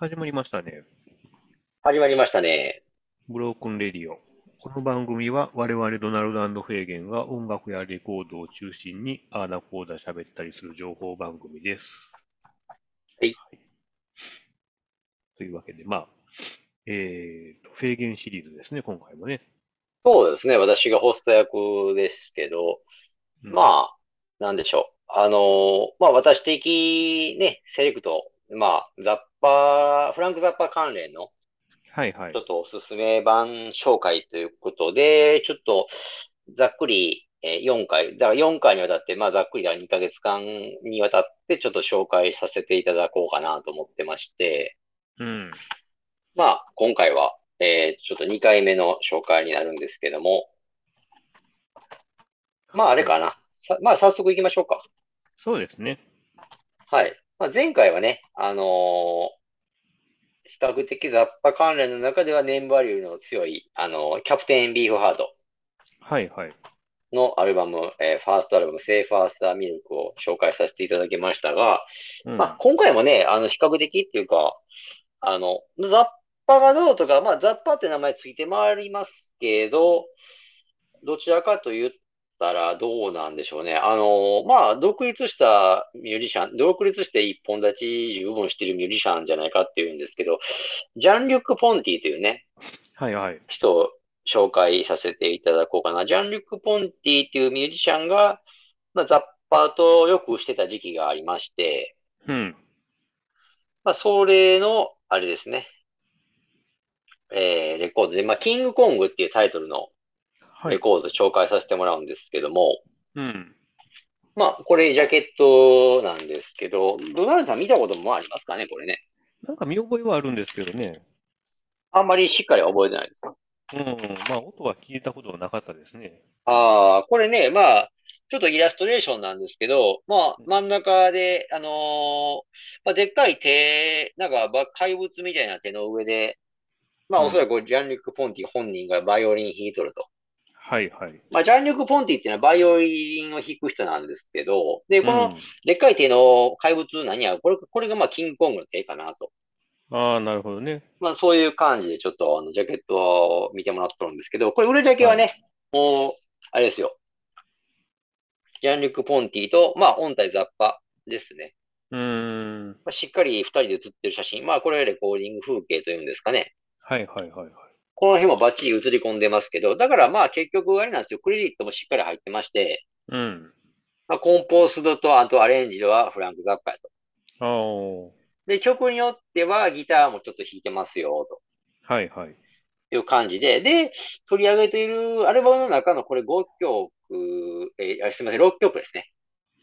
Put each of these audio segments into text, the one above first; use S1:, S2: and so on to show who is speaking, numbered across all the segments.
S1: 始まりましたね。
S2: 始まりましたね。
S1: ブロークンレディオ。この番組は我々ドナルドフェーゲンが音楽やレコードを中心にあーだこーだ喋ったりする情報番組です。
S2: はい。
S1: というわけで、まあ、えーと、フェーゲンシリーズですね、今回もね。
S2: そうですね。私がホスト役ですけど、
S1: うん
S2: まあ、なんでしょう。あのーまあ私的ね、セレクト、まあ、ザッパー、フランクザッパー関連の
S1: はいはい
S2: ちょ。っとおすすめ版紹介ということで、ちょっとざっくりえー4回、だから4回にわたって、まあざっくりだ2ヶ月間にわたってちょっと紹介させていただこうかなと思ってまして、
S1: うん。
S2: まあ今回は、えーちょっと2回目の紹介になるんですけども、まああれかな。さまあ早速行きましょうか。
S1: そうですね。
S2: はい。まあ、前回はね、あのー比較的雑把関連の中ではネームバリューの強い、あのーキャプテンビーフハート
S1: はいはい。
S2: のアルバム、えーファーストアルバム、セーファースターミルクを紹介させていただきましたが、
S1: うん。
S2: まあ、今回もね、あの、比較的っていうか、あの、雑把がどうとか、まあ、雑把って名前ついて回りますけど、どちらかと言ったらどうなんでしょうね。あの、まあ、独立したミュージシャン、独立して一本立ち十分してるミュージシャンじゃないかっていうんですけど、ジャン・リュック・ポンティというね、
S1: はいはい。
S2: 人を紹介させていただこうかな。ジャン・リュック・ポンティっていうミュージシャンが、まあ、雑把とよくしてた時期がありまして、
S1: うん。
S2: まあ、それの、あれですね。えー、レコードで、まあ、キングコングっていうタイトルの
S1: はい。
S2: レコード紹介させてもらうんですけども、
S1: うん。
S2: まあ、これジャケットなんですけど、ドナルドさん見たこともありますかね、これね。
S1: なんか見覚えはあるんですけどね。
S2: あんまりしっかり覚えてないですか？
S1: うん。まあ、音は聞いたことはなかったですね。
S2: ああ、これね、まあ、ちょっとイラストレーションなんですけど、まあ、真ん中で、あのーまあ、でっかい手、なんかば怪物みたいな手の上で、まあ、
S1: うん
S2: おそらくジャンリュック・ポンティ本人がバイオリン弾いとると。
S1: はいはい。
S2: まあ、ジャンリュック・ポンティっていうのはバイオリンを弾く人なんですけど、で、この
S1: うん
S2: でっかい手の怪物何や、これ、これがまあ、キングコングの手かなと。
S1: ああ、なるほどね。
S2: まあ、そういう感じでちょっとあの、ジャケットを見てもらってるんですけど、これ売るだけはね、もう、あれですよ。ジャンリュック・ポンティと、まあ、音体雑把ですね。
S1: うーん。
S2: まあ、しっかり二人で写ってる写真。まあ、これレコーディング風景というんですかね。
S1: はいはいはいはい。
S2: この辺もバッチリ映り込んでますけど、だからまあ結局あれなんですよ。クレジットもしっかり入ってまして、
S1: うん。
S2: まあ、コンポースドとあとアレンジドはフランク・ザッパやと。で、曲によってはギターもちょっと弾いてますよ、と
S1: はいはい。
S2: いう感じで、で、取り上げているアルバムの中のこれ5曲、えーあすみません、6曲ですね。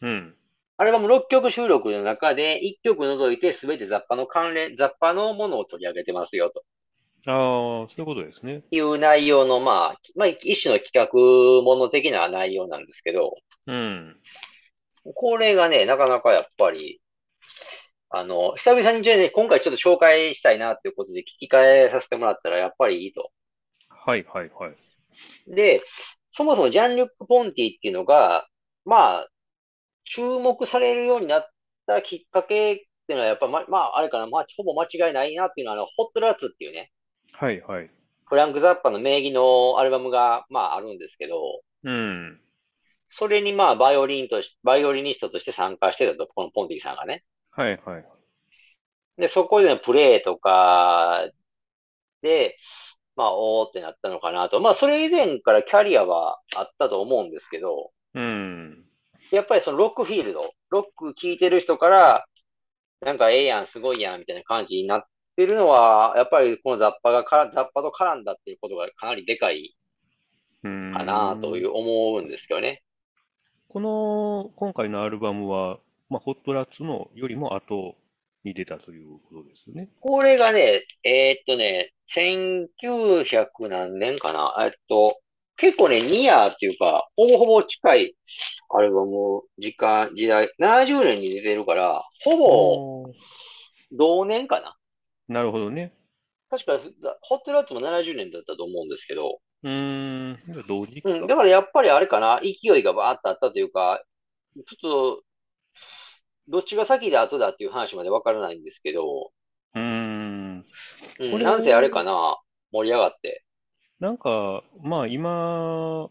S1: うん。
S2: アルバム6曲収録の中で1曲除いて全て雑把の関連、雑把のものを取り上げてますよ、と
S1: ああ、そういうことですね。
S2: いう内容の、まあ、まあ、一種の企画もの的な内容なんですけど、
S1: うん。
S2: これがね、なかなかやっぱり、あの、久々にじゃあね、今回ちょっと紹介したいなっていうことで聞き返させてもらったらやっぱりいいと。
S1: はいはいはい。
S2: で、そもそもジャン・リュック・ポンティっていうのが、まあ、注目されるようになったきっかけっていうのはやっぱま、まあ、あれかな、まあ、ほぼ間違いないなっていうのは、あの、ホットラッツっていうね、
S1: はいはい。
S2: フランク・ザッパの名義のアルバムが、まあ、あるんですけど、
S1: うん。
S2: それにまあ、バイオリンとし、バイオリニストとして参加してたと、このポンティさんがね。
S1: はいはい。
S2: で、そこでのプレイとかで、まあ、おーってなったのかなと。まあ、それ以前からキャリアはあったと思うんですけど、
S1: うん。
S2: やっぱりそのロックフィールド、ロック聴いてる人から、なんかええやん、すごいやん、みたいな感じになってるのは、やっぱりこの雑把がか、雑把と絡んだっていうことがかなりでかい
S1: うん。
S2: かなという思うんですけどね。
S1: この、今回のアルバムは、まあ、ホットラッツのよりも後に出たということですね。
S2: これがね、えーっとね、1900何年かな？えっと、結構ね、ニアーっていうか、ほぼほぼ近いアルバム、時間、時代、70年に出てるから、ほぼ同年かな？
S1: なるほどね。
S2: 確か、ホットラッツも70年だったと思うんですけど、
S1: うーん。同時期
S2: うん、
S1: か。
S2: だからやっぱりあれかな、勢いがバーッとあったというか、ちょっと、どっちが先で後だっていう話までわからないんですけど、
S1: うーん。
S2: うん、
S1: これ、
S2: なんせあれかな、盛り上がって。
S1: なんか、まあ今、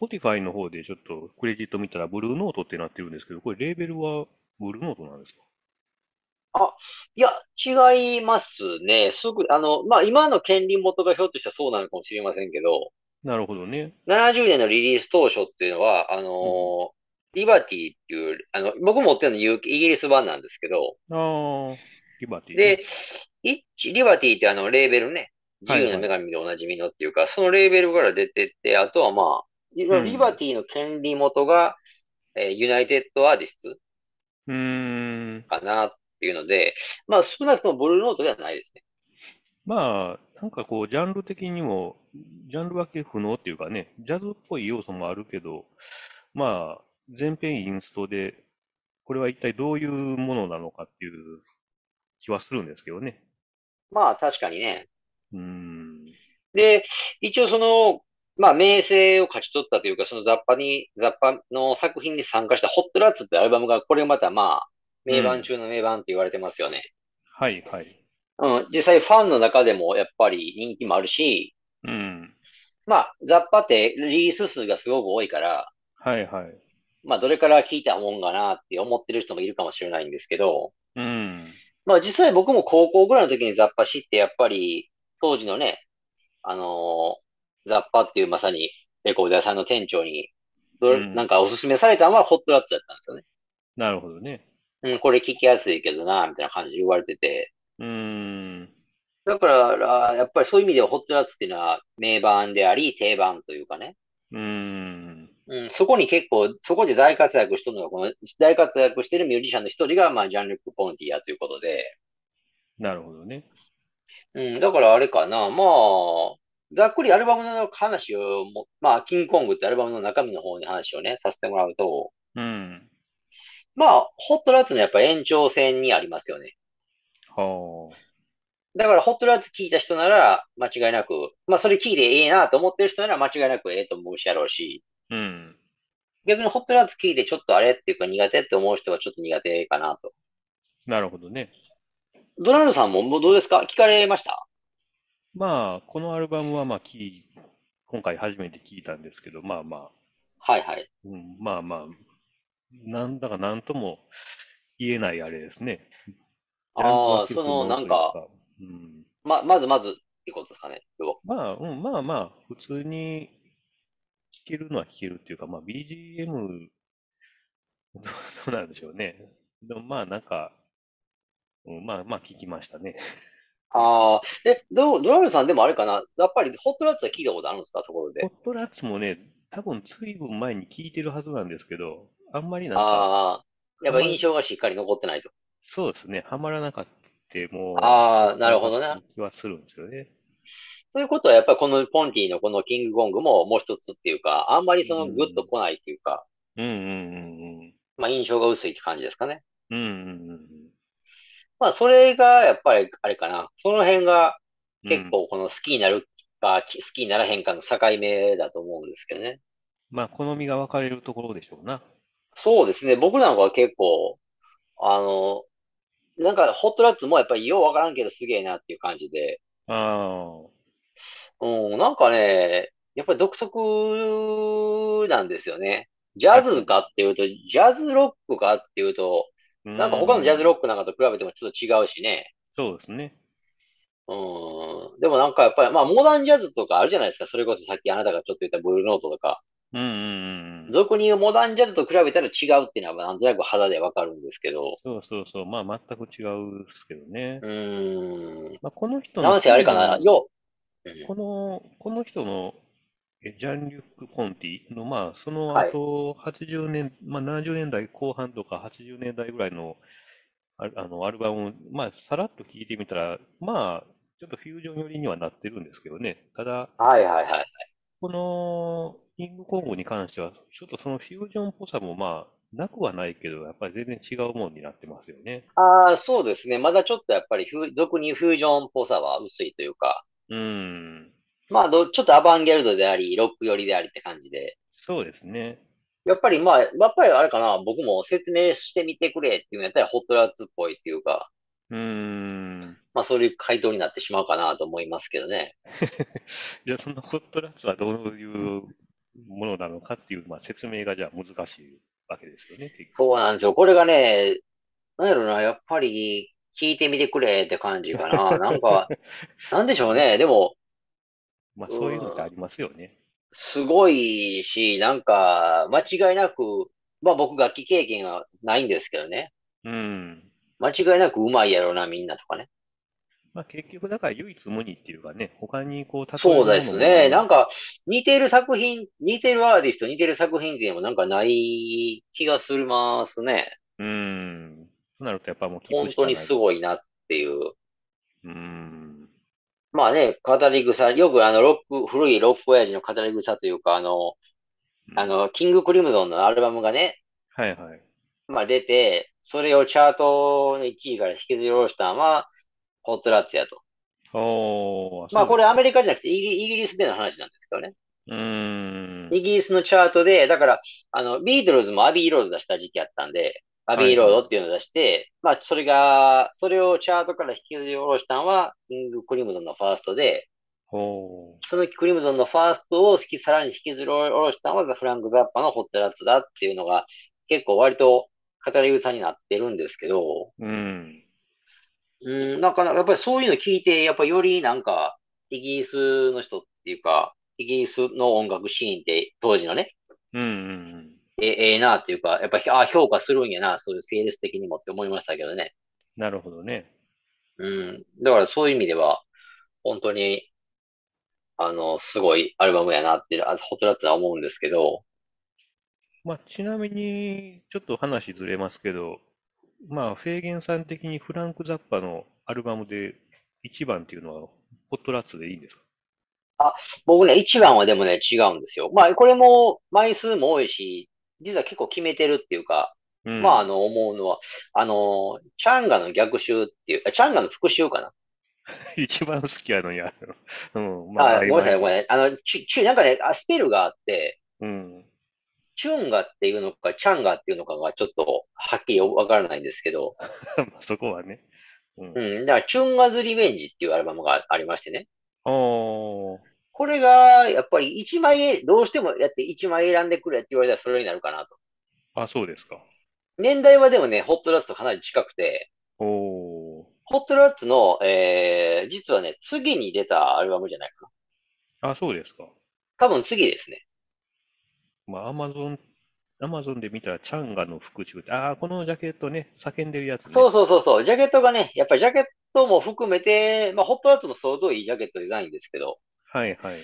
S1: Spotify の方でちょっとクレジット見たら、ブルーノートってなってるんですけど、これレーベルはブルーノートなんですか？
S2: あ、いや、違いますね。すぐ、あの、まあ、今の権利元がひょっとしたらそうなのかもしれませんけど、
S1: なるほどね。
S2: 70年のリリース当初っていうのは、あ
S1: うん。
S2: の、リバティっていう、あの、僕持ってるのイギリス版なんですけど、
S1: ああ、リバティね。
S2: で、イリバティってあの、レーベルね、自由の。女神でおなじみのっていうか、そのレーベルから出てって、あとはまあ、リバティの権利元が、えーユナイテッドアーティスト
S1: うーん。
S2: かなっていうので、まあ少なくともブルーノートではないですね。
S1: まあ、なんかこう、ジャンル的にも、ジャンル分け不能っていうかね、ジャズっぽい要素もあるけど、まあ、全編インストで、これは一体どういうものなのかっていう気はするんですけどね。
S2: まあ確かにね。
S1: うーん。
S2: で、一応その、まあ名声を勝ち取ったというか、その雑把に、雑把の作品に参加したホットラッツってアルバムが、これまたまあ、名盤
S1: うん。
S2: 中の名盤って言われてますよね。
S1: はいはい。
S2: うん、実際ファンの中でもやっぱり人気もあるし、
S1: うん。
S2: まあ、雑把ってリリース数がすごく多いから、
S1: はいはい。
S2: まあ、どれから聞いたもんかなって思ってる人もいるかもしれないんですけど、
S1: うん。
S2: まあ実際僕も高校ぐらいの時に雑把知ってやっぱり当時のね、あのー雑把っていうまさにレコード屋さんの店長に、どれ、なん
S1: うん。
S2: かおすすめされたのはホットラッツだったんですよね。
S1: なるほどね。
S2: うん、これ聞きやすいけどな、みたいな感じで言われてて。
S1: うーん。
S2: だから、あやっぱりそういう意味ではホットラッツっていうのは名盤であり定番というかね。
S1: うーん。
S2: うん、そこに結構、そこで大活躍してるのが、この大活躍してるミュージシャンの一人が、まあ、ジャンルック・ポンティアということで、
S1: なるほどね。
S2: うん、だからあれかな、まあ、ざっくりアルバムの話をも、まあ、キングコングってアルバムの中身の方に話をね、させてもらうと、
S1: うん。
S2: まあ、ホットラッツのやっぱ延長線にありますよね。
S1: はあ。
S2: だから、ホットラッツ聞いた人なら、間違いなく、まあ、それ聞いてええなと思ってる人なら間違いなくええと思うしやろうし、
S1: うん。
S2: 逆にホットラッツ聞いてちょっとあれっていうか苦手って思う人はちょっと苦手かなと。
S1: なるほどね。
S2: ドナルドさんもどうですか？聞かれました？
S1: まあ、このアルバムはまあ、今回初めて聞いたんですけど、まあまあ、
S2: はいはい。
S1: うん、まあまあ、なんだかなんとも言えないあれですね。
S2: ああ、その、なんか、
S1: うん。
S2: ま、まずまずってことですかね。要
S1: まあ、うん、まあまあ、普通に聴けるのは聴けるっていうか、まあ BGM、どうなんでしょうね。でもまあなんか、うん、まあまあ聞きましたね。
S2: ああ、え、ド、ドナルドさんでもあれかなやっぱりホットラッツは聞いたことあるんですかところで。
S1: ホットラッツもね、多分ずいぶん前に聞いてるはずなんですけど、あんまりなんか、
S2: ああ、やっぱ印象がしっかり残ってないと。
S1: そうですね、はまらなかったも
S2: ああ、
S1: う、
S2: なるほどね。
S1: 気はするんですよね。
S2: ということはやっぱりこのポンティのこのキングコングももう一つっていうか、あんまり
S1: う
S2: そのグッと
S1: ん。
S2: 来ないっていうか、
S1: うんうんうん
S2: まあ印象が薄いって感じですかね。
S1: うん。うんうんうん
S2: まあそれがやっぱりあれかな。その辺が
S1: うん。う
S2: 結
S1: ん。
S2: 構この好きになるか好きにならへんかの境目だと思うんですけどね。
S1: まあ、好みが分かれるところでしょうな。
S2: そうですね。僕なんかは結構、あの、なんかホットラッツもやっぱりようわからんけどすげえなっていう感じで、
S1: ああ。
S2: うん、なんかね、やっぱり独特なんですよね。ジャズ
S1: 確か
S2: っていうと、ジャズロックかっていうと、
S1: う
S2: なんか他のジャズロ
S1: ん。
S2: ックなんかと比べてもちょっと違うしね。
S1: そうですね。
S2: うん。でもなんかやっぱり、まあモダンジャズとかあるじゃないですか。それこそさっきあなたがちょっと言ったブルーノートとか。
S1: うんうんうんうん。
S2: 俗に言うモダンジャズと比べたら違うっていうのはなんとなく肌でわかるんですけど。
S1: そうそうそう。まあ、全く違うですけどね。
S2: うーん。
S1: まあ、この人の
S2: なんせあれかな？よ、うん。
S1: この、この人の、えジャン・リュック・ポンティの、まあ、その
S2: はい。
S1: 後、80年、まあ、70年代後半とか80年代ぐらいの、あ、あの、アルバムを、まあ、さらっと聴いてみたら、まあ、ちょっとフュージョン寄りにはなってるんですけどね。ただ、
S2: はいはいはい。
S1: この、キングコングに関しては、ちょっとそのフュージョンっぽさも、まあ、なくはないけど、やっぱり全然違うもんになってますよね。
S2: ああ、そうですね。まだちょっとやっぱりフュ、俗にフュージョンっぽさは薄いというか、
S1: うーん。
S2: まあど、ちょっとアバンギャルドであり、ロック寄りでありって感じで。
S1: そうですね。
S2: やっぱりまあ、やっぱりあれかな、僕も説明してみてくれっていうのやったらホットラッツっぽいっていうか、
S1: うーん。
S2: まあそういう回答になってしまうかなと思いますけどね。
S1: じゃあ、そのホットラッツはどういうものなのかっていう、まあ、説明がじゃあ難しいわけですよね。
S2: そうなんですよ。これがね、なんやろな、やっぱり聞いてみてくれって感じかな。なんか、なんでしょうね。でも、
S1: まあ、そういうのってありますよね。
S2: すごいし、なんか、間違いなく、まあ僕楽器経験はないんですけどね。
S1: うん。
S2: 間違いなくうまいやろな、みんなとかね。
S1: まあ、結局、だから唯一無二っていうかね、他にこう、例え
S2: そうですね。なん
S1: か、
S2: か、似てる作品、似てるアーティスト、似てる作品っていうのもなんかない気がするますね。
S1: うん。となると、やっぱもう聞
S2: 本。当にすごいなっていう。
S1: うん。
S2: まあね、語り草、よくあの、ロック、古いロック親父の語り草というか、あの、あの、キングクリムゾンのアルバムがね、
S1: はいはい。
S2: まあ出て、それをチャートの1位から引きずり下ろしたのは、ホットラッツやと。まあこ
S1: れ、
S2: れアメリカじゃなくてイギイギリスでの話なんですけどね。
S1: うーん。
S2: イギリスのチャートで、だから、あの、ビートルズもアビーロード出した時期あったんで、アビーロードっていうのを出して、まあそれが、それをチャートから引きずり下ろしたのは、キングクリムゾンのファーストで。そのクリムゾンのファーストをさらに引きずり下ろしたのはザフランク・ザッパのホットラッツだっていうのが結構割と語り草になってるんですけど、
S1: うん。
S2: うん、なんかな、やっぱりそういうの聞いて、やっぱりよりなんか、イギリスの人っていうか、イギリスの音楽シーンって当時のね、
S1: うんうん
S2: え、ええなっていうか、やっぱり、あ、評価するんやな、そういうセールス的にもって思いましたけどね。
S1: うん。なるほどね。
S2: うん。だからそういう意味では、本当に、あの、すごいアルバムやなって、あホットラッツは思うんですけど、
S1: まあ、ちなみに、ちょっと話ずれますけど、まあ、フェーゲンさん的にフランク・ザッパのアルバムで一番っていうのは、ホットラッツでいいんですか？
S2: 僕ね、一番はでもね、違うんですよ。まあ、これも枚数も多いし、実は結構決めてるっていうか、
S1: うん。
S2: まあ、あの、思うのは、あの、チャンガの逆襲っていう、あチャンガの復讐かな。
S1: 一番好きやのに、あの、うん、まあ、
S2: あ、ごめんなさい、ごめんなさい。あの、チュ、チュ、なんかね、あスペルがあって、
S1: うん。
S2: チュンガっていうのか、チャンガっていうのかがちょっとはっきりわからないんですけど、
S1: まあそこはね。うん。
S2: うん、だから、チュンガズリベンジっていうアルバムがありましてね。
S1: おー。
S2: これが、やっぱり一枚、どうしてもやって一枚選んでくれって言われたらそれになるかなと。
S1: あ、そうですか。
S2: 年代はでもね、ホットラッツとかなり近くて、
S1: おー。
S2: ホットラッツの、えー、実はね、次に出たアルバムじゃないかな。
S1: あ、そうですか。
S2: 多分次ですね。
S1: まあ、アマゾン、アマゾンで見たら、チャンガの復讐って、ああ、このジャケットね、叫んでるやつね。
S2: そうそうそうそう。ジャケットがね、やっぱりジャケットも含めて、まあ、ホットラッツも相当いいジャケットデザインですけど、
S1: はいはい。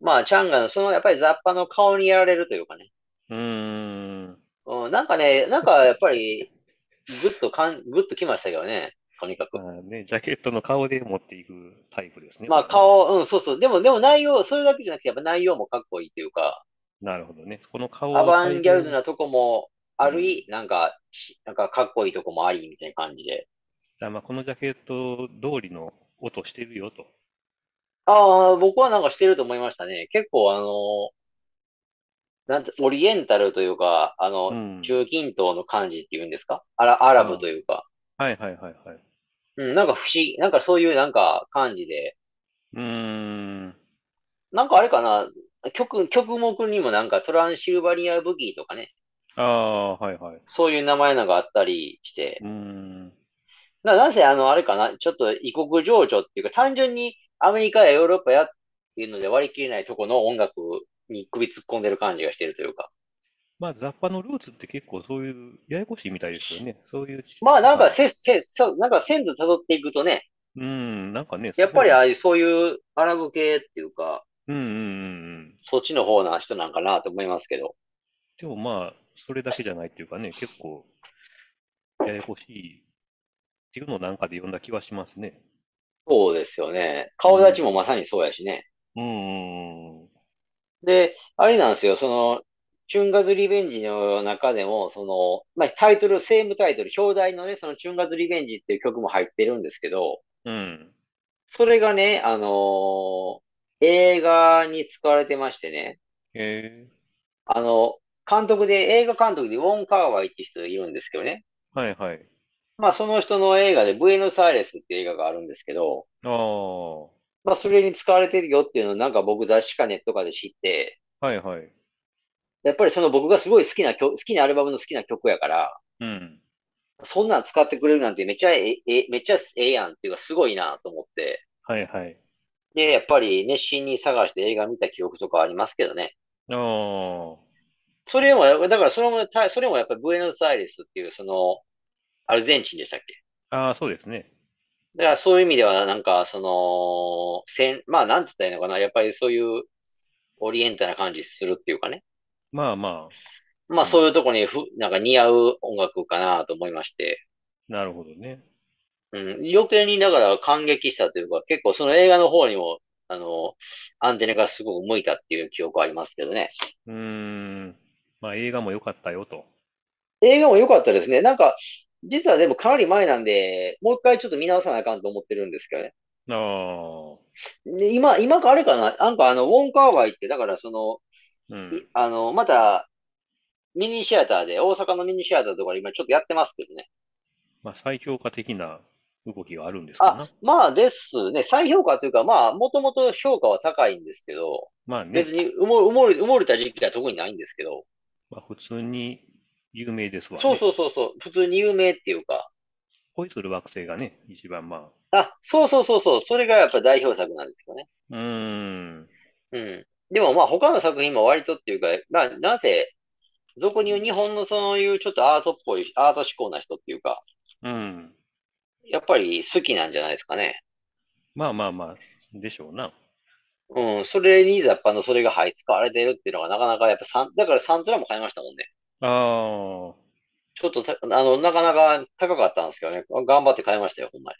S2: まあ、チャンガの、その、やっぱりザッパの顔にやられるというかね。
S1: うーん。
S2: うん、なんかね、なんかやっぱり、ぐっとかん、ぐっときましたけどね。とにかく。
S1: まあね、ジャケットの顔で持っていくタイプですね。
S2: まあ。顔、うん、そうそう。でも、でも内容、それだけじゃなくて、やっぱ内容もかっこいいというか、
S1: なるほどね。この顔を
S2: アバンギャルド
S1: 再
S2: なとこもあり、なんか、しなんかかっこいいとこもあり、みたいな感じで。
S1: 現まあ、このジャケット通りの音してるよと。
S2: ああ、僕はなんかしてると思いましたね。結構あの、なんて、オリエンタルというか、あの、
S1: うん。
S2: 中近東の感じっていうんですか？アラ、アラブというか。
S1: はいはいはいはい。
S2: うん、なんか不思議、なんかそういうなんか感じで、
S1: うーん。
S2: なんかあれかな、曲、曲目にもなんかトランシルバニアブギーとかね、
S1: ああ、はいはい。
S2: そういう名前なんかあったりして
S1: う、ーん。
S2: な、なんせあの、あれかな、ちょっと異国情緒っていうか、単純にアメリカやヨーロッパやっていうので割り切れないとこの音楽に首突っ込んでる感じがしてるというか。
S1: まあ、ザッパのルーツって結構そういう、ややこしいみたいですよね。そういう。
S2: まあなんか
S1: はい
S2: せ、せ、そう、なんか先祖辿っていくとね、
S1: うーん、なんかね、
S2: やっぱりああいうそういうアラブ系っていうか、
S1: うんうんうんうん。
S2: そっちの方な人なんかなと思いますけど。
S1: でもまあ、それだけじゃないっていうかね、結構、ややこしいっていうのをなんかで読んだ気はしますね。
S2: そうですよね。顔立ちもまさにそうやしね。
S1: うんうんうん。
S2: で、あれなんですよ、その、チュンガズリベンジの中でも、その、まあ、タイトル、セームタイトル、表題のね、そのチュンガズリベンジっていう曲も入ってるんですけど、
S1: うん。
S2: それがね、あのー映画に使われてましてね、
S1: え
S2: あの、監督で、映画監督でウォン・カーワイって人いるんですけどね、
S1: ー、はいはい。
S2: まあその人の映画でブエノスアイレスっていう映画があるんですけど、
S1: あ
S2: まあそれに使われてるよっていうのをなんか僕雑誌かネットかで知って、
S1: いはい。
S2: やっぱりその僕がすごい好きな曲、好きなアルバムの好きな曲やから、
S1: うん。
S2: そんなん使ってくれるなんてめっちゃええ、めっちゃええやんっていうかすごいなと思って。
S1: はいはい。
S2: で、やっぱり熱心に探して映画見た記憶とかありますけどね。
S1: ああ、
S2: それも、だからそれも、たそれもやっぱりブエノスアイレスっていうその、アルゼンチンでしたっけ？
S1: ああ、そうですね。
S2: だからそういう意味ではなんかその、せん、まあなんて言ったらいいのかな。やっぱりそういうオリエンタルな感じするっていうかね。
S1: まあまあ、
S2: まあ
S1: うん。
S2: そういうとこにふ、なんか似合う音楽かなと思いまして。
S1: なるほどね。
S2: うん、余計にだから感激したというか、結構その映画の方にも、あの、アンテナがすごく向いたっていう記憶はありますけどね。
S1: うーん。まあ映画も良かったよと。
S2: 映画も良かったですね。なんか、実はでもかなり前なんで、もう一回ちょっと見直さなあかんと思ってるんですけどね。
S1: ああ、
S2: で、今、今かあれかな？なんかあの、ウォンカーワイって、だからその、い
S1: うん。
S2: あの、また、ミニシアターで、大阪のミニシアターとかで今ちょっとやってますけどね。
S1: まあ再評価的な動きがあるんですか
S2: あ、
S1: な。
S2: まあですね。再評価というか、まあ、もともと評価は高いんですけど、
S1: まあね。
S2: 別に埋も、埋もれ、埋もれた時期は特にないんですけど、
S1: まあ普通に有名ですわ
S2: そう
S1: ね。
S2: そうそうそう、普通に有名っていうか、
S1: 恋する惑星がね、一番ま
S2: あ、そうそうそうそう、それがやっぱ代表作なんですよね。
S1: あ。うーん。
S2: うん。でもまあ他の作品も割とっていうか、まあなぜ、俗に言う日本のそういうちょっとアートっぽい、アート志向な人っていうか、
S1: うん。
S2: やっぱり好きなんじゃないですかね。
S1: まあまあまあ、でしょうな。
S2: うん、それに雑把のそれがはい使われてるっていうのがなかなかやっぱサン、だからサントラも買いましたもんね。
S1: ああ、
S2: ちょっとた、あの、なかなか高かったんですけどね。頑張って買いましたよ、ほんまに。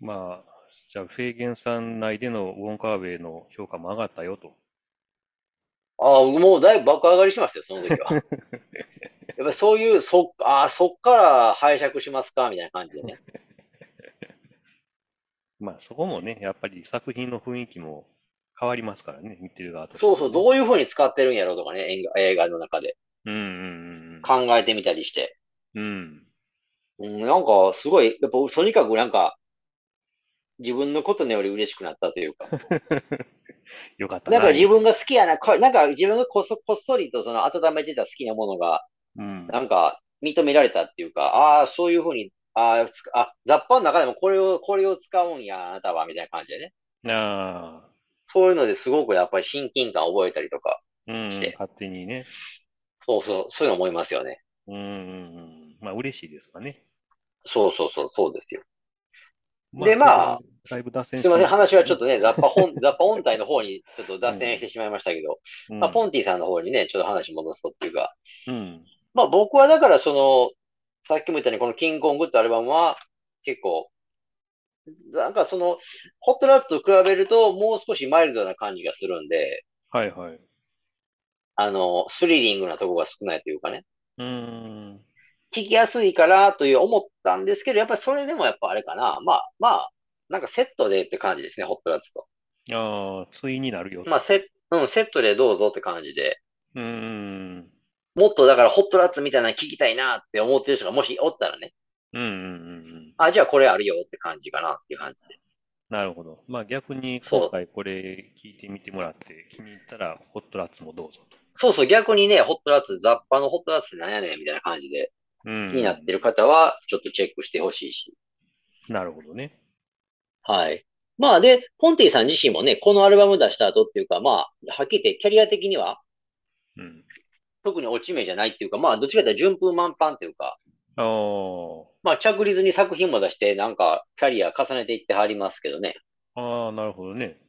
S1: まあ、じゃあ、フェーゲンさん内でのウォンカーウェイの評価も上がったよと。
S2: ああ、もうだいぶ爆上がりしましたよ、その時は。やっぱりそういう、そ、ああ、そっから拝借しますかみたいな感じでね。
S1: まあ、そこもね、やっぱり作品の雰囲気も変わりますからね、見てる側とし
S2: そうそう、
S1: てもね。
S2: どういう風に使ってるんやろうとかね、映画映画の中で
S1: うんうん
S2: 考えてみたりして。
S1: うんうん。うん。
S2: うん、なんか、すごい、やっぱ、とにかくなんか、自分のことのより嬉しくなったというか。
S1: よかったな、
S2: なんか。自分が好きやな、こなんか自分がこそ、こっそりとその温めてた好きなものが、
S1: うん。
S2: なんか認められたっていうか、ああ、そういうふうに、ああ、つかあ、雑把の中でもこれを、これを使うんや、あなたは、みたいな感じでね。
S1: ああ、
S2: そういうのですごくやっぱり親近感を覚えたりとか
S1: うん、
S2: して、
S1: 勝手にね。
S2: そうそう、そういうの思いますよね。
S1: うん、うんうんまあ、嬉しいですわね。
S2: そうそうそう、そうですよ。で、
S1: まあ、それ、
S2: まあ、
S1: だいぶ脱線
S2: すいません。話はちょっとね、雑把本、雑把音体の方にちょっと脱線し
S1: うん、
S2: てしまいましたけど、まあ、ポ
S1: うん、
S2: ンティさんの方にね、ちょっと話戻すとっていうか、
S1: うん。
S2: まあ僕はだからその、さっきも言ったようにこのキングコングってアルバムは結構、なんかその、ホットラッツと比べるともう少しマイルドな感じがするんで、
S1: はいはい。
S2: あの、スリリングなとこが少ないというかね、
S1: うーん。
S2: 聞きやすいからという思ったんですけど、やっぱりそれでもやっぱあれかな。まあ、まあ、なんかセットでって感じですね、ホットラッツと。
S1: ああ、対になるよと。
S2: まあ、セッうん、セットでどうぞって感じで。
S1: うーん。
S2: もっとだからホットラッツみたいなの聞きたいなって思ってる人がもしおったらね。
S1: うんうんうんうん。
S2: あ、じゃあこれあるよって感じかなっていう感じで。
S1: なるほど。まあ逆に今。回これ聞いてみてもらって気に入ったらホットラッツもどうぞと。
S2: そうそう、逆にね、ホットラッツ、雑把のホットラッツってなんやねんみたいな感じで
S1: う
S2: 気になって
S1: ん。
S2: る方はちょっとチェックしてほしいし。
S1: なるほどね。
S2: はい。まあで、ポンティさん自身もね、このアルバム出した後っていうか、まあ、はっきり言ってキャリア的には
S1: うん。
S2: 特に落ち目じゃないっていうか、まあ、どっちかというと順風満帆っていうか、
S1: ああ、
S2: まあ、着実に作品も出して、なんか、キャリア重ねていってはりますけどね。
S1: ああ、なるほどね。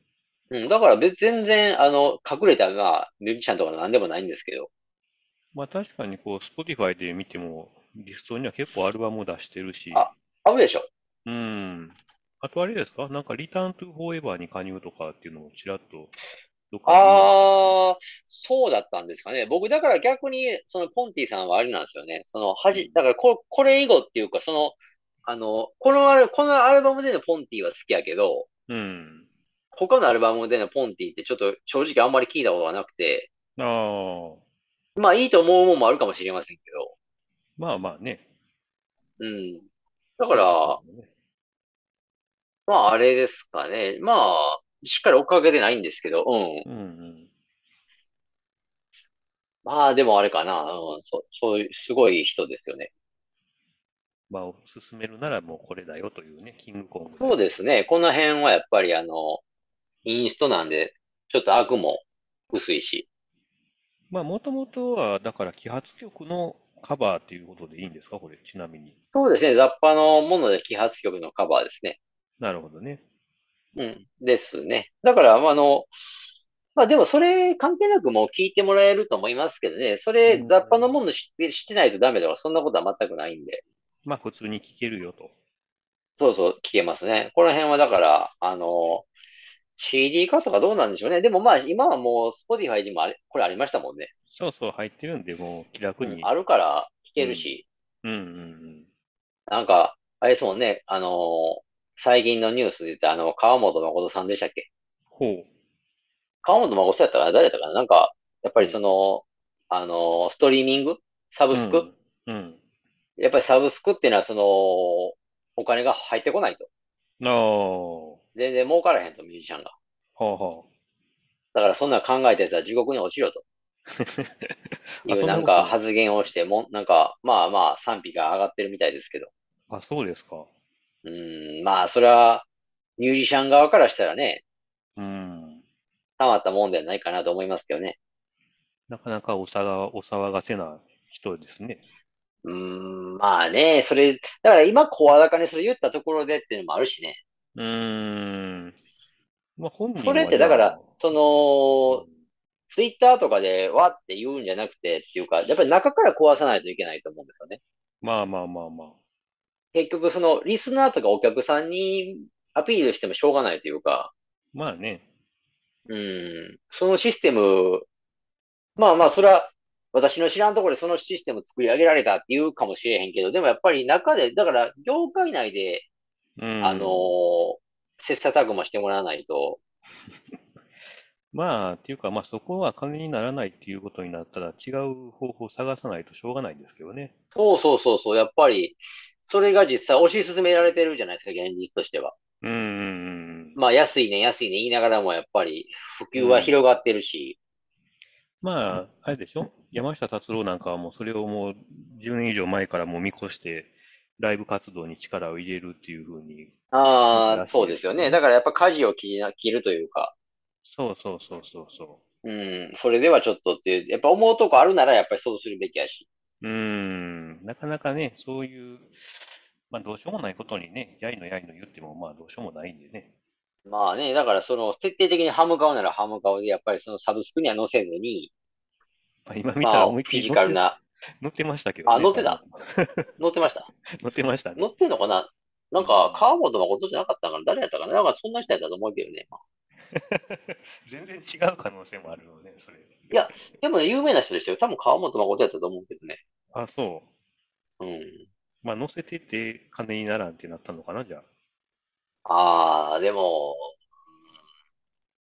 S2: うん、だから別、全然、あの、隠れた、まあ、ミュージシャンとかなんでもないんですけど。
S1: まあ確かにこう、Spotify で見てもリストには結構アルバムを出してるし、
S2: あ、あるでしょ。
S1: うん。あとあれですか？なんかリターントゥフォーエバーに加入とかっていうのもちらっと
S2: ああ、そうだったんですかね。僕、だから逆に、その、ポンティさんはあれなんですよね。その、はじ、
S1: うん。
S2: だからこ、これ以後っていうか、その、あの、このアル、このアルバムでのポンティは好きやけど、
S1: うん。
S2: 他のアルバムでのポンティってちょっと正直あんまり聞いたことがなくて、
S1: ああ、
S2: まあいいと思うもんもあるかもしれませんけど、
S1: まあまあね。
S2: うん。だから、まあ、あれですかね。まあ、しっかり追っかけてないんですけど、うん。
S1: うんうん。
S2: まあ、でもあれかな。うん、そ、そういう、すごい人ですよね。
S1: まあ、おすすめるならもうこれだよというね、キングコング
S2: そう
S1: で。
S2: ですね。この辺はやっぱりあの、インストなんで、ちょっと悪も薄いし。
S1: まあ、もともとは、だから、揮発曲のカバーっていうことでいいんですか？これ、ちなみに。
S2: そうですね。雑把のもので揮発曲のカバーですね。
S1: なるほどね。
S2: うん。ですね。だから、まあ、あの、まあでもそれ関係なくもう聞いてもらえると思いますけどね。それ
S1: うん。
S2: 雑把のもの知って、知ってないとダメとか、そんなことは全くないんで。
S1: まあ、普通に聴けるよと。
S2: そうそう、聞けますね。この辺はだから、あの、CD 化とかどうなんでしょうね。でもまあ今はもう Spotify にもあれ、これありましたもんね。
S1: そうそう、入ってるんで、もう気楽
S2: うん、
S1: に。
S2: あるから聞
S1: うん。
S2: けるし。
S1: うんうん
S2: なんか、あれですもんね。あのー最近のニュースで言ってあの、川本誠さんでしたっけ？
S1: ほう。
S2: 川本誠やったかな？誰やったかな？なんか、やっぱりそ
S1: うん。
S2: の、あのーストリーミング？サブスク？
S1: うん。うん。
S2: やっぱりサブスクっていうのはその、お金が入ってこないと。
S1: ああ。は
S2: 全然儲からへんと、ミュージシャンが。
S1: あはあ。
S2: だからそんな考えたやつは地獄に落ちろと
S1: あ、
S2: いうなんか。発言をしても、なんか、まあまあ賛否が上がってるみたいですけど。
S1: あ、そうですか。
S2: うーん、まあそれは、ミュージシャン側からしたらね、
S1: うん。
S2: たまったもんではないかなと思いますけどね。
S1: なかなかお騒が、お騒がせな人ですね。
S2: うーん、まあね、それ、だから今声高にそれ言ったところでっていうのもあるしね。
S1: うーん。まあ、本
S2: それってだから、その、
S1: うん。
S2: ツイッターとかでわって言うんじゃなくてっていうか、やっぱり中から壊さないといけないと思うんですよね。
S1: まあまあまあまあ。
S2: 結局そのリスナーとかお客さんにアピールしてもしょうがないというか、
S1: まあね。
S2: うん、そのシステム、まあまあそれは私の知らんところでそのシステム作り上げられたって言うかもしれへんけど、でもやっぱり中で、だから業界内で、
S1: う
S2: あのー
S1: ん。
S2: 切磋琢磨してもらわないと、
S1: まあ、っていうか、まあそこは金にならないっていうことになったら違う方法を探さないとしょうがないんですけどね。
S2: そうそうそうそう、やっぱり、それが実際推し進められてるじゃないですか、現実としては。
S1: うんうん
S2: まあ安いね、安いね言いながらもやっぱり普及。は広がってるし、
S1: まあ、あれでしょ？山下達郎なんかはもうそれをもう10年以上前からもう見越してライブ活動に力を入れるっていうふうに
S2: ああ、そうですよね。だからやっぱ舵を切り切るというか、
S1: そうそうそうそうそ
S2: うん、それではちょっとっていう、やっぱ思うとこあるならやっぱりそうするべきやし。
S1: う。ん、なかなかね、そういう、まあどうしようもないことにね、やいのやいの言ってもまあどうしようもないんでね。
S2: まあね、だからその徹底的にハム顔ならハム顔で、やっぱりそのサブスクには載せずに、
S1: まあ、今見た
S2: まあ
S1: ら思いっき
S2: フィジカルな、
S1: 乗ってましたけど
S2: あ、
S1: ね、
S2: 載ってた。載ってました
S1: 乗ってましたね。
S2: 載ってんのかな？な
S1: うん。
S2: んか、川本誠じゃなかったかな？誰やったかな？なんかそんな人やったと思うけどね。まあ
S1: 全然違う可能性もあるので、それ。
S2: いや、でもね、有名な人でしたよ。多分川本誠やったと思うけどね。
S1: あ、そう。
S2: うん。
S1: まあ乗せてて金にならんってなったのかな、じゃあ。
S2: ああ、でも、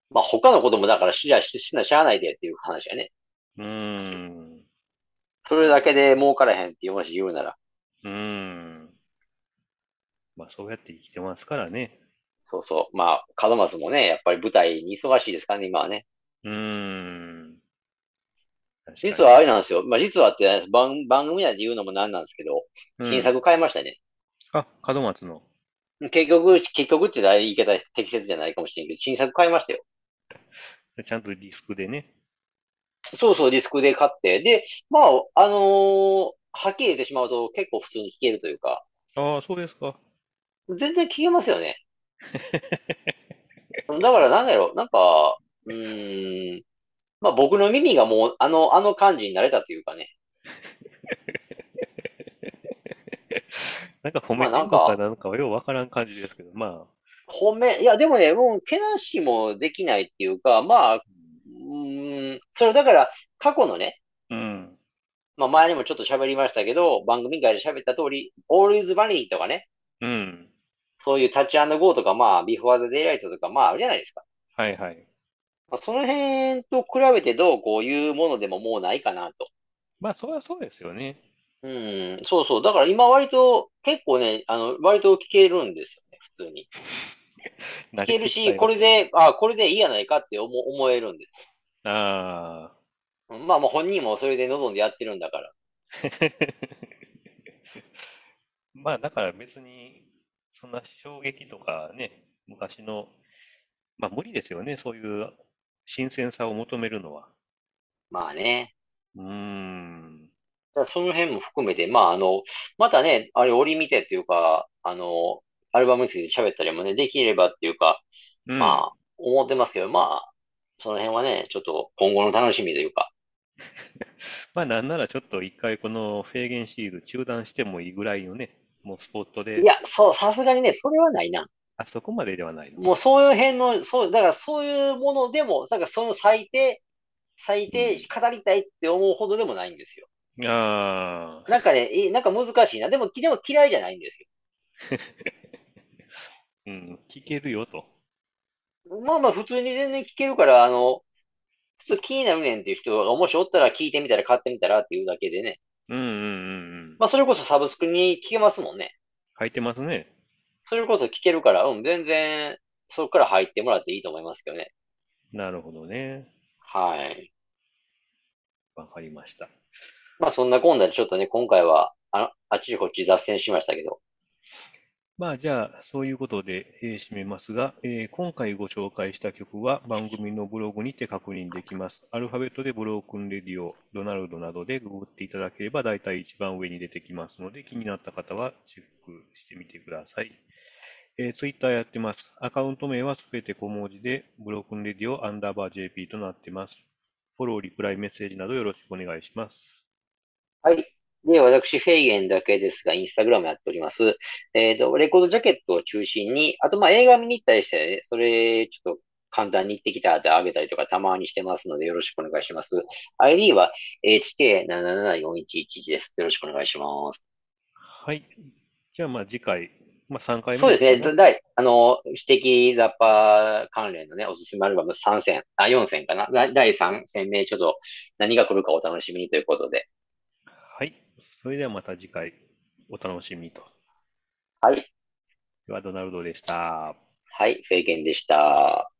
S2: まあ他のこともだからしやし、しなしゃあないでっていう話やね。
S1: うーん。
S2: それだけで儲からへんってもし言うなら。
S1: うーん。まあそうやって生きてますからね。
S2: そうそう。まあ、門松もね、やっぱり舞台に忙しいですからね、今はね。
S1: うーん。
S2: 実は
S1: に。
S2: あれなんですよ。まあ実はって番、番組内で言うのもなんなんですけど、
S1: うん。
S2: 新作変えましたね。
S1: あ、門松の。
S2: 結局、結局って言い方適切じゃないかもしれんけど、新作変えましたよ。
S1: ちゃんとリスクでね。
S2: そうそう、ディスクで買って。で、まあ、あのーはっきり言ってしまうと結構普通に聴けるというか、
S1: ああ、そうですか。
S2: 全然聴けますよね。だからなんだろう、なんか、うーん、まあ僕の耳がもうあの、あの感じになれたというかね。
S1: なんか褒め
S2: まあ
S1: てんのか
S2: なんか、
S1: なんかはようわからん感じですけど、まあ。
S2: 褒め、いやでもね、もう、けなしもできないっていうか、まあ、うーん、それだから過去のね、
S1: うん。
S2: まあ前にもちょっと喋りましたけど、番組外で喋った通り、オールイズバニーとかね、
S1: うん。
S2: そういうタッチゴーとか、まあ、ビフォーザデイライトとか、まああるじゃないですか。
S1: はいはい。
S2: まあ、その辺と比べてどうこういうものでももうないかなと。
S1: まあ、それはそうですよね。
S2: うん、そうそう。だから今割と、結構ね、あの、割と聞けるんですよね、普通に。聞けるし、こ。れで、あ、これでいいやないかって思、思えるんです
S1: ああ。
S2: まあまあ本人もそれで望んでやってるんだから。
S1: まあ、だから別に、そんな衝撃とかね、昔の、まあ無理ですよね、そういう新鮮さを求めるのは。
S2: まあね。
S1: うーん。
S2: その辺も含めて、まああの、またね、あれ折見てっていうか、あの、アルバムについて喋ったりもね、できればっていうか、
S1: うん。
S2: まあ、思ってますけど、まあ、その辺はね、ちょっと今後の楽しみというか。
S1: まあなんならちょっと一回このフェーゲンシール中断してもいいぐらいのね、もうスポットで、
S2: いや、そう、さすがにね、それはないな。
S1: あそこまでではないの？
S2: もうそういう辺の、そう、だからそういうものでも、だからその最低、最低
S1: うん。
S2: 語りたいって思うほどでもないんですよ。
S1: ああ、
S2: なんかね、いなんか難しいな。でも、でも嫌いじゃないんです
S1: うん、聞けるよと。
S2: よ。まあまあ、普通に全然聞けるから、あの、ちょっと気になるねんっていう人がもしおったら聞いてみたら買ってみたらっていうだけでね。
S1: うんうんうんうん。
S2: まあ、それこそサブスクに聞けますもんね。
S1: 入ってますね。
S2: それこそ聞けるから、うん、全然、そこから入ってもらっていいと思いますけどね。
S1: なるほどね。
S2: はい。
S1: わかりました。
S2: まあ、そんな今度でちょっとね、今回は、あ、あっちこっち脱線しましたけど。
S1: まあ、じゃあ、そういうことで、えー締めますが、えー今回ご紹介した曲は番組のブログにて確認できます。アルファベットでブロークンレディオ、ドナルドなどでググっていただければ大体一番上に出てきますので、気になった方はチェックしてみてください。えー、ツイッターやってます。アカウント名はすべて小文字で、ブロークンレディオアンダーバー JP となってます。フォロー、リプライ、メッセージなどよろしくお願いします。
S2: はい。で、私、フェイゲンだけですが、インスタグラムやっております。えっと、レコードジャケットを中心に、あと、まあ、映画見に行ったりして、ね、それ、ちょっと簡単に行ってきたってあげたりとか、たまにしてますので、よろしくお願いします。ID は HK774111 です。よろしくお願いします。
S1: はい。じゃあ、まあ次回、まあ3回目
S2: そうですね。
S1: ですかね。
S2: だだい、あの、私的雑貨関連のね、おすすめアルバム3選、あ、4選かな。だ第3戦目、ちょっと何が来るかお楽しみにということで。
S1: はい。それではまた次回お楽しみにと。
S2: はい。
S1: では、ドナルドでした。
S2: はい、フェイゲンでした。